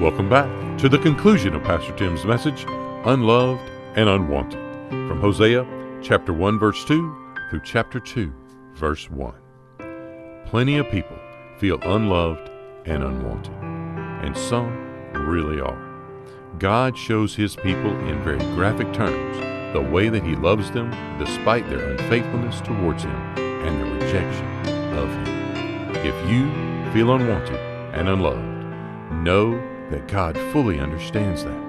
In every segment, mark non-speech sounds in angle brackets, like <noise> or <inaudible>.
Welcome back to the conclusion of Pastor Tim's message, Unloved and Unwanted, from Hosea chapter 1, verse 2 through chapter 2, verse 1. Plenty of people feel unloved and unwanted, and some really are. God shows his people in very graphic terms the way that he loves them despite their unfaithfulness towards him and their rejection of him. If you feel unwanted and unloved, know that God fully understands that,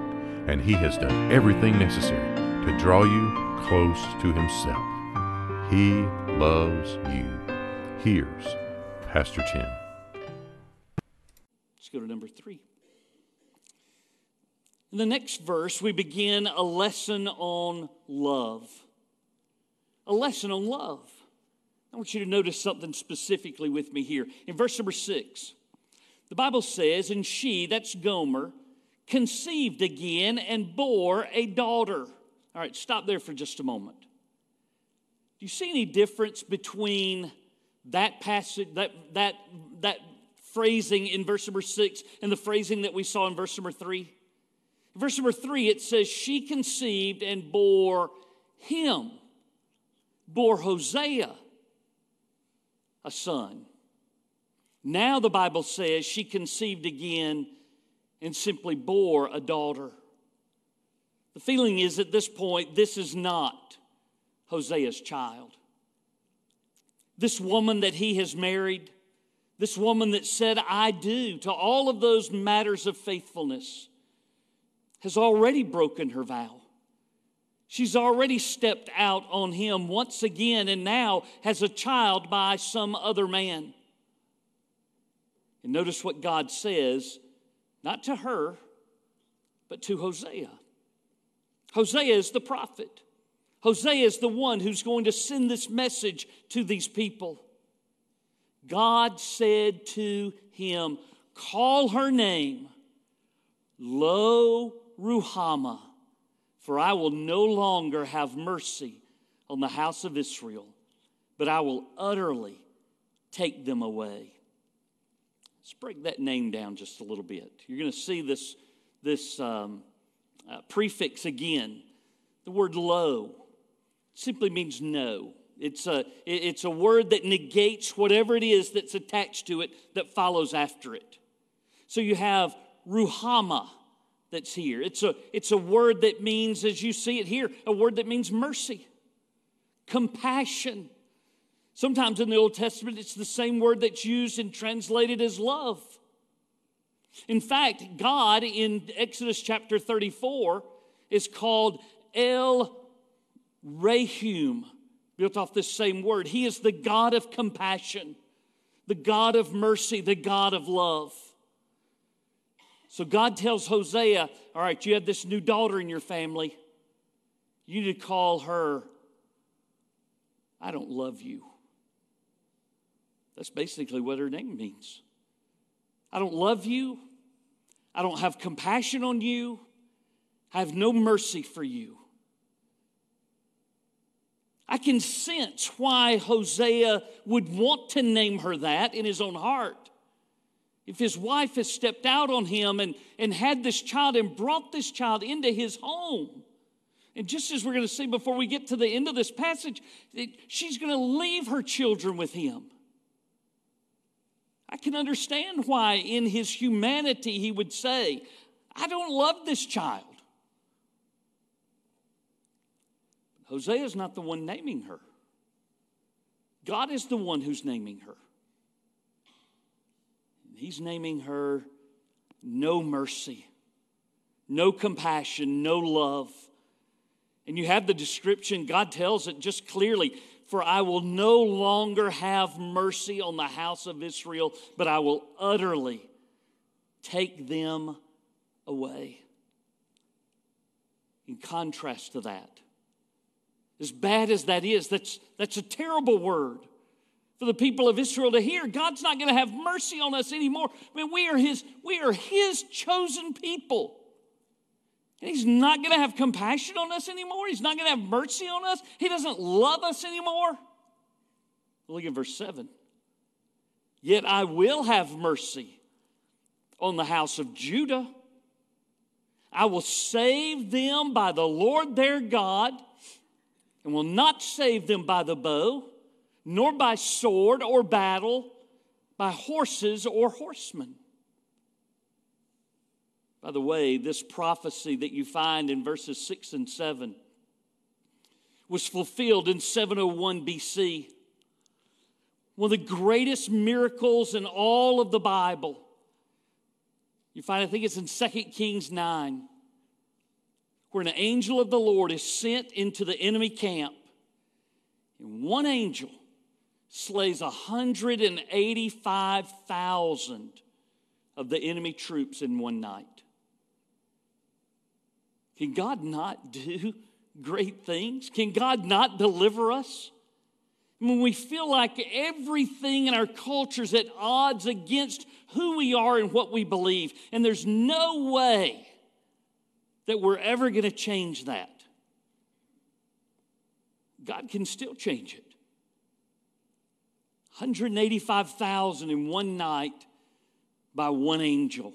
and he has done everything necessary to draw you close to himself. He loves you. Here's Pastor Tim. Let's go to number three. In the next verse, we begin a lesson on love. A lesson on love. I want you to notice something specifically with me here. In verse number six, the Bible says, And she, that's Gomer, conceived again and bore a daughter. All right, stop there for just a moment. Do you see any difference between that passage, that, that, that phrasing in verse number six and the phrasing that we saw in verse number three? In verse number three, it says, She conceived and bore him, bore Hosea a son. Now the Bible says she conceived again and simply bore a daughter. The feeling is at this point, this is not Hosea's child. This woman that he has married, this woman that said, I do to all of those matters of faithfulness, has already broken her vow. She's already stepped out on him once again and now has a child by some other man. And notice what God says, not to her, but to Hosea. Hosea is the prophet. Hosea is the one who's going to send this message to these people. God said to him, Call her name Lo Ruhamah, for I will no longer have mercy on the house of Israel, but I will utterly take them away. Let's break that name down just a little bit. You're going to see this, this um, uh, prefix again. The word lo simply means no. It's a, it's a word that negates whatever it is that's attached to it that follows after it. So you have ruhama that's here. It's a, it's a word that means, as you see it here, a word that means mercy, compassion. Sometimes in the Old Testament, it's the same word that's used and translated as love. In fact, God in Exodus chapter 34 is called El Rahum, built off this same word. He is the God of compassion, the God of mercy, the God of love. So God tells Hosea, All right, you have this new daughter in your family. You need to call her, I don't love you. That's basically what her name means. I don't love you. I don't have compassion on you. I have no mercy for you. I can sense why Hosea would want to name her that in his own heart. If his wife has stepped out on him and, and had this child and brought this child into his home, and just as we're going to see before we get to the end of this passage, she's going to leave her children with him. I can understand why, in his humanity, he would say, I don't love this child. Hosea is not the one naming her, God is the one who's naming her. He's naming her no mercy, no compassion, no love. And you have the description, God tells it just clearly for I will no longer have mercy on the house of Israel, but I will utterly take them away. In contrast to that, as bad as that is, that's, that's a terrible word for the people of Israel to hear. God's not going to have mercy on us anymore. I mean, we are His, we are His chosen people. And he's not going to have compassion on us anymore. He's not going to have mercy on us. He doesn't love us anymore. Look at verse 7. Yet I will have mercy on the house of Judah I will save them by the Lord their God, and will not save them by the bow, nor by sword or battle, by horses or horsemen. By the way, this prophecy that you find in verses 6 and 7 was fulfilled in 701 BC. One of the greatest miracles in all of the Bible. You find, I think it's in 2 Kings 9, where an angel of the Lord is sent into the enemy camp. And one angel slays 185,000 of the enemy troops in one night. Can God not do great things? Can God not deliver us? When we feel like everything in our culture is at odds against who we are and what we believe, and there's no way that we're ever going to change that. God can still change it. 185,000 in one night by one angel.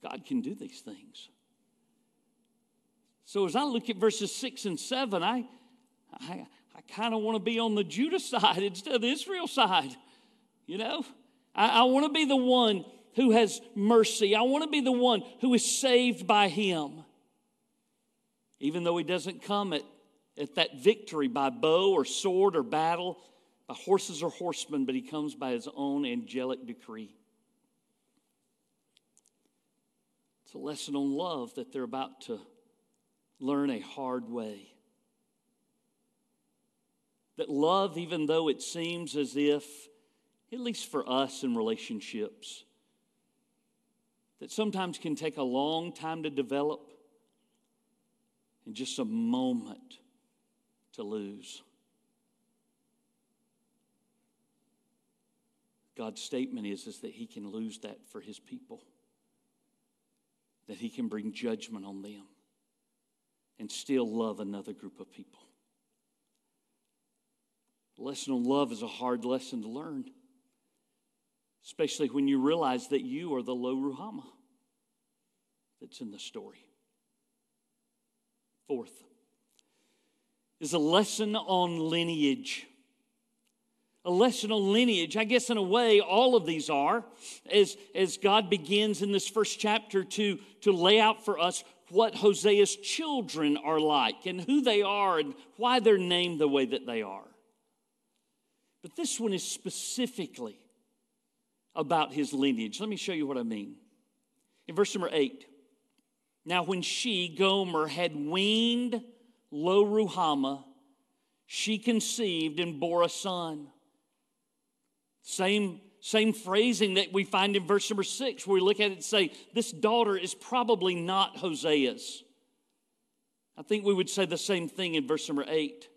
God can do these things. So as I look at verses six and seven, I, I, I kind of want to be on the Judah <laughs> side instead of the Israel side. You know, I, I want to be the one who has mercy. I want to be the one who is saved by him. Even though he doesn't come at, at that victory by bow or sword or battle, by horses or horsemen, but he comes by his own angelic decree. It's a lesson on love that they're about to learn a hard way. That love, even though it seems as if, at least for us in relationships, that sometimes can take a long time to develop and just a moment to lose. God's statement is, is that He can lose that for His people, that He can bring judgment on them and still love another group of people. The lesson on love is a hard lesson to learn, especially when you realize that you are the Lo Ruhamah that's in the story. Fourth is a lesson on lineage. A lesson on lineage. I guess, in a way, all of these are, as, as God begins in this first chapter to, to lay out for us what Hosea's children are like and who they are and why they're named the way that they are. But this one is specifically about his lineage. Let me show you what I mean. In verse number eight, now when she, Gomer, had weaned Lo Ruhamah, she conceived and bore a son. Same same phrasing that we find in verse number six, where we look at it and say, This daughter is probably not Hosea's. I think we would say the same thing in verse number eight.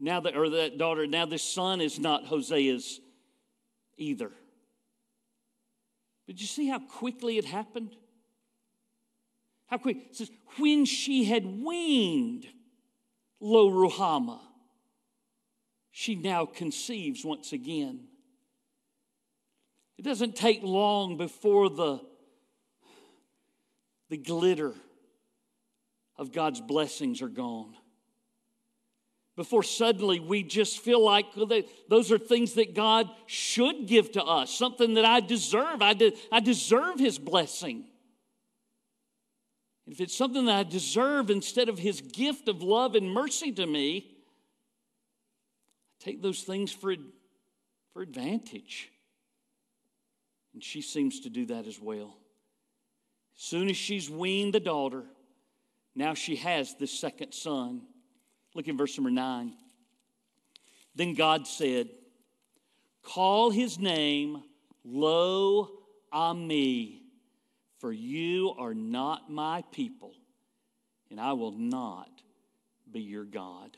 Now that, or that daughter, now this son is not Hosea's either. But you see how quickly it happened? How quick? It says, when she had weaned Lo Ruhamah, she now conceives once again. It doesn't take long before the, the glitter of God's blessings are gone. Before suddenly we just feel like those are things that God should give to us, something that I deserve. I, de- I deserve His blessing. If it's something that I deserve instead of His gift of love and mercy to me, take those things for, for advantage. And she seems to do that as well. As soon as she's weaned the daughter, now she has this second son. Look in verse number nine. Then God said, Call his name Lo Ami, for you are not my people, and I will not be your God.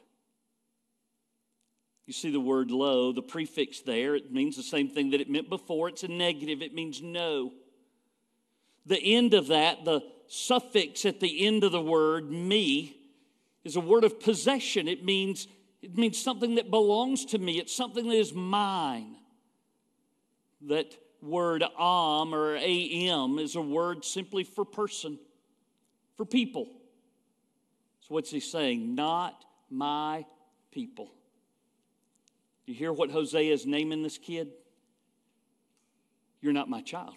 You see the word lo, the prefix there, it means the same thing that it meant before. It's a negative, it means no. The end of that, the suffix at the end of the word, me, is a word of possession. It means, it means something that belongs to me, it's something that is mine. That word am or am is a word simply for person, for people. So what's he saying? Not my people. You hear what Hosea is naming this kid? You're not my child.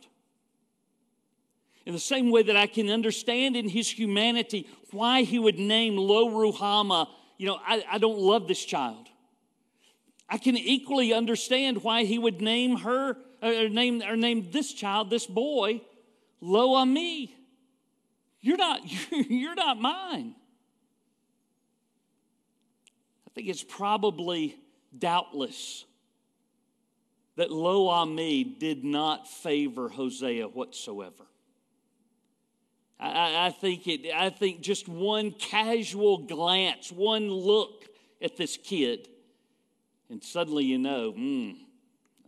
In the same way that I can understand in his humanity why he would name Lo Ruhama, you know, I, I don't love this child. I can equally understand why he would name her, uh, or name, or name this child, this boy, Lo Ami. You're not, <laughs> you're not mine. I think it's probably doubtless that Lo Ami did not favor Hosea whatsoever. I, I, think it, I think just one casual glance, one look at this kid, and suddenly you know, hmm,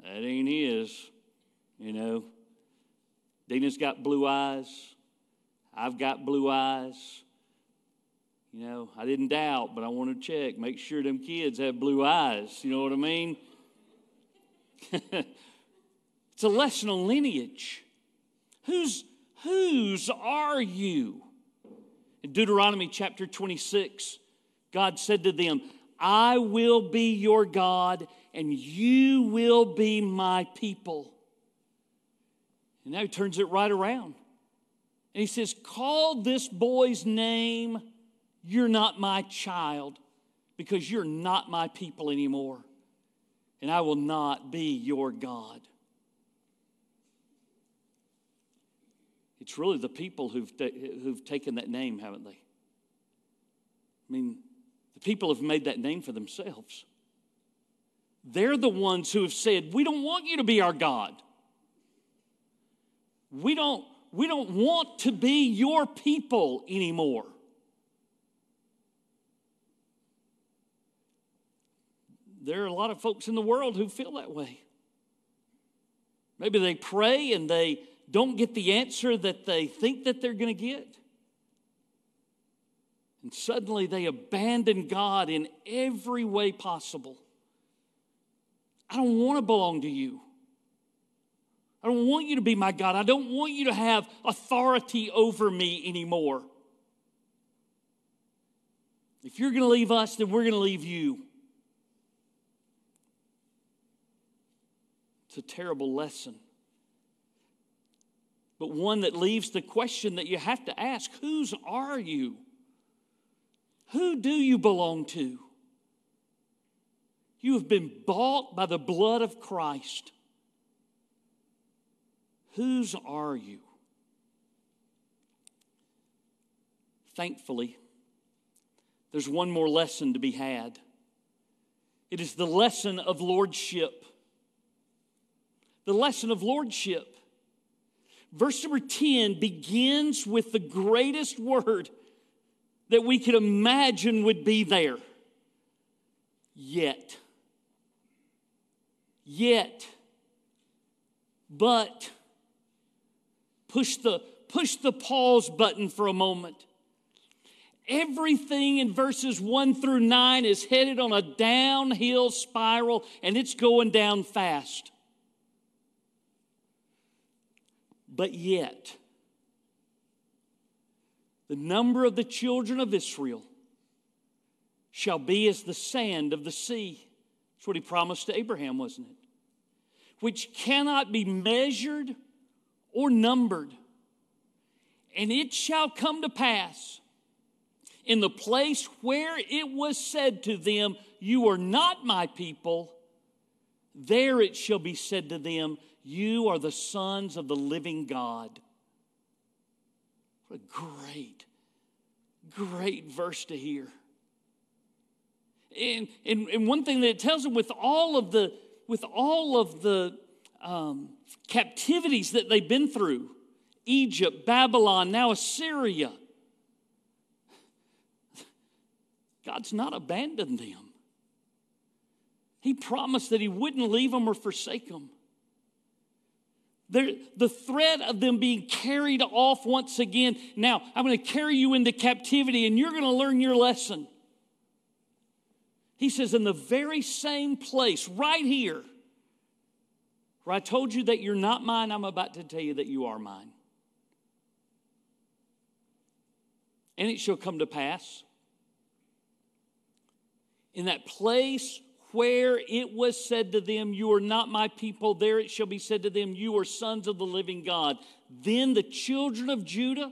that ain't his. You know, Dina's got blue eyes. I've got blue eyes. You know, I didn't doubt, but I want to check, make sure them kids have blue eyes. You know what I mean? <laughs> it's a lesson on lineage. Who's whose are you? In Deuteronomy chapter 26, God said to them, I will be your God and you will be my people. And now he turns it right around. And he says, Call this boy's name, you're not my child, because you're not my people anymore. And I will not be your God. It's really the people who've, who've taken that name, haven't they? I mean, the people have made that name for themselves. They're the ones who have said, We don't want you to be our God. We don't, we don't want to be your people anymore. There are a lot of folks in the world who feel that way. Maybe they pray and they don't get the answer that they think that they're going to get. And suddenly they abandon God in every way possible. I don't want to belong to you. I don't want you to be my God. I don't want you to have authority over me anymore. If you're going to leave us, then we're going to leave you. It's a terrible lesson but one that leaves the question that you have to ask whose are you? Who do you belong to? You have been bought by the blood of Christ. Whose are you? Thankfully, there's one more lesson to be had. It is the lesson of lordship. The lesson of lordship. Verse number 10 begins with the greatest word that we could imagine would be there. Yet. Yet. But. Push the, push the pause button for a moment. Everything in verses 1 through 9 is headed on a downhill spiral and it's going down fast. But yet, the number of the children of Israel shall be as the sand of the sea. That's what he promised to Abraham, wasn't it? Which cannot be measured or numbered. And it shall come to pass in the place where it was said to them, You are not my people, there it shall be said to them, you are the sons of the living God. What a great, great verse to hear. And, and, and one thing that it tells them with all of the with all of the um, captivities that they've been through Egypt, Babylon, now Assyria. God's not abandoned them. He promised that He wouldn't leave them or forsake them. They're, the threat of them being carried off once again. Now, I'm going to carry you into captivity and you're going to learn your lesson. He says, in the very same place, right here, where I told you that you're not mine, I'm about to tell you that you are mine. And it shall come to pass in that place where it was said to them, You are not my people, there it shall be said to them, You are sons of the living God. Then the children of Judah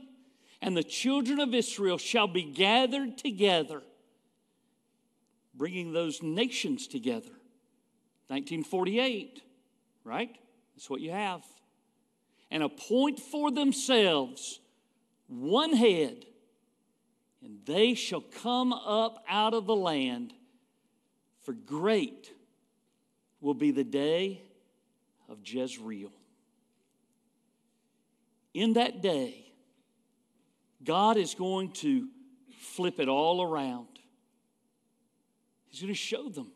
and the children of Israel shall be gathered together, bringing those nations together. 1948, right? That's what you have. And appoint for themselves one head, and they shall come up out of the land for great will be the day of Jezreel. In that day, God is going to flip it all around. He's going to show them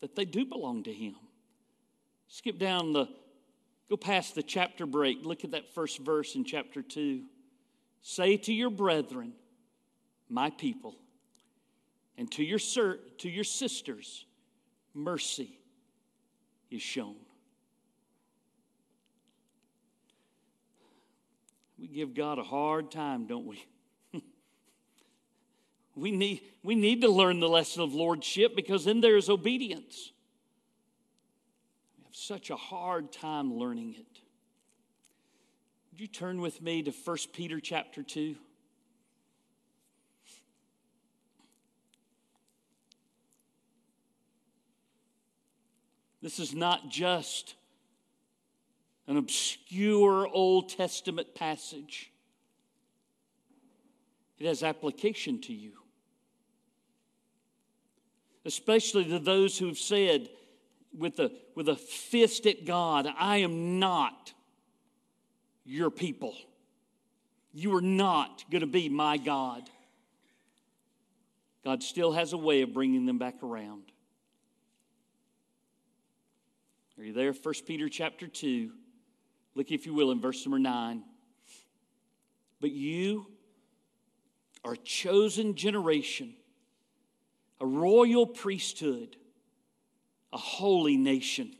that they do belong to Him. Skip down the, go past the chapter break. Look at that first verse in chapter 2. Say to your brethren, my people, and to your, sir, to your sisters, mercy is shown. We give God a hard time, don't we? <laughs> we, need, we need to learn the lesson of lordship because then there is obedience. We have such a hard time learning it. Would you turn with me to 1 Peter chapter 2? This is not just an obscure Old Testament passage, it has application to you. Especially to those who've said with a, with a fist at God, I am not your people. You are not going to be my God. God still has a way of bringing them back around. Are you there? 1 Peter chapter 2. Look, if you will, in verse number 9. But you are a chosen generation, a royal priesthood, a holy nation,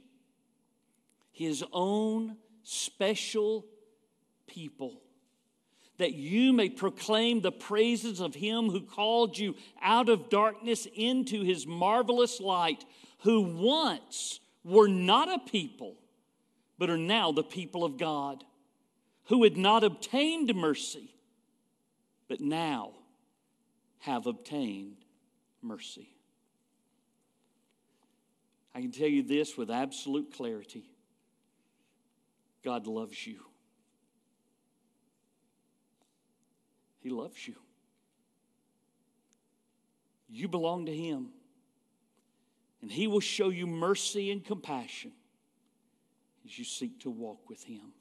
his own special people, that you may proclaim the praises of him who called you out of darkness into his marvelous light, who once were not a people, but are now the people of God, who had not obtained mercy, but now have obtained mercy. I can tell you this with absolute clarity God loves you. He loves you. You belong to Him and He will show you mercy and compassion as you seek to walk with Him.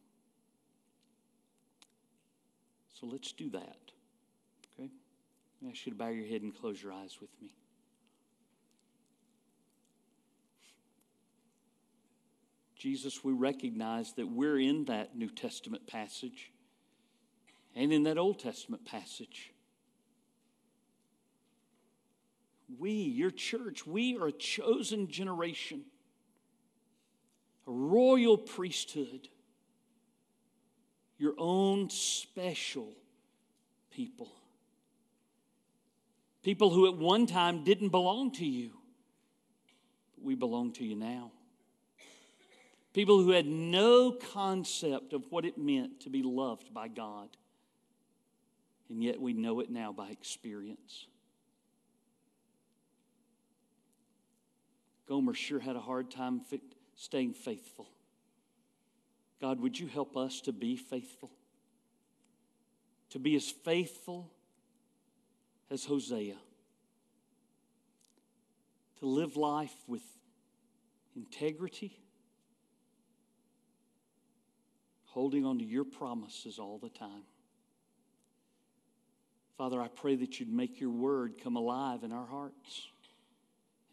So let's do that. Okay? I ask you to bow your head and close your eyes with me. Jesus, we recognize that we're in that New Testament passage and in that Old Testament passage. We, your church, we are a chosen generation, a royal priesthood, your own special people. People who at one time didn't belong to you, but we belong to you now. People who had no concept of what it meant to be loved by God, and yet we know it now by experience. Gomer sure had a hard time staying faithful. God, would you help us to be faithful? To be as faithful as Hosea. To live life with integrity, holding on to your promises all the time. Father, I pray that you'd make your word come alive in our hearts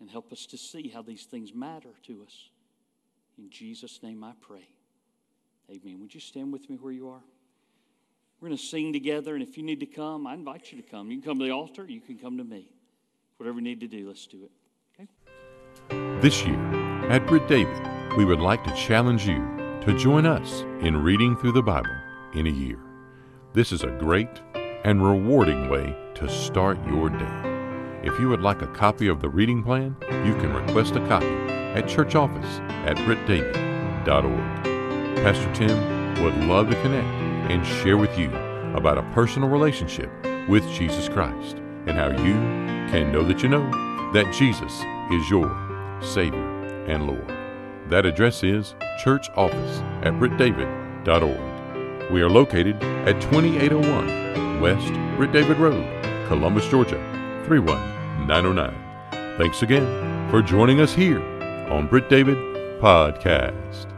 and help us to see how these things matter to us. In Jesus' name I pray. Amen. Would you stand with me where you are? We're going to sing together, and if you need to come, I invite you to come. You can come to the altar, you can come to me. Whatever you need to do, let's do it. Okay? This year, at Britt David, we would like to challenge you to join us in reading through the Bible in a year. This is a great and rewarding way to start your day. If you would like a copy of the reading plan, you can request a copy at church office at. Pastor Tim would love to connect and share with you about a personal relationship with Jesus Christ and how you can know that you know that Jesus is your Savior and Lord. That address is church office at brittdavid.org. We are located at 2801 West Britt David Road, Columbus, Georgia 31909. Thanks again for joining us here on Britt David Podcast.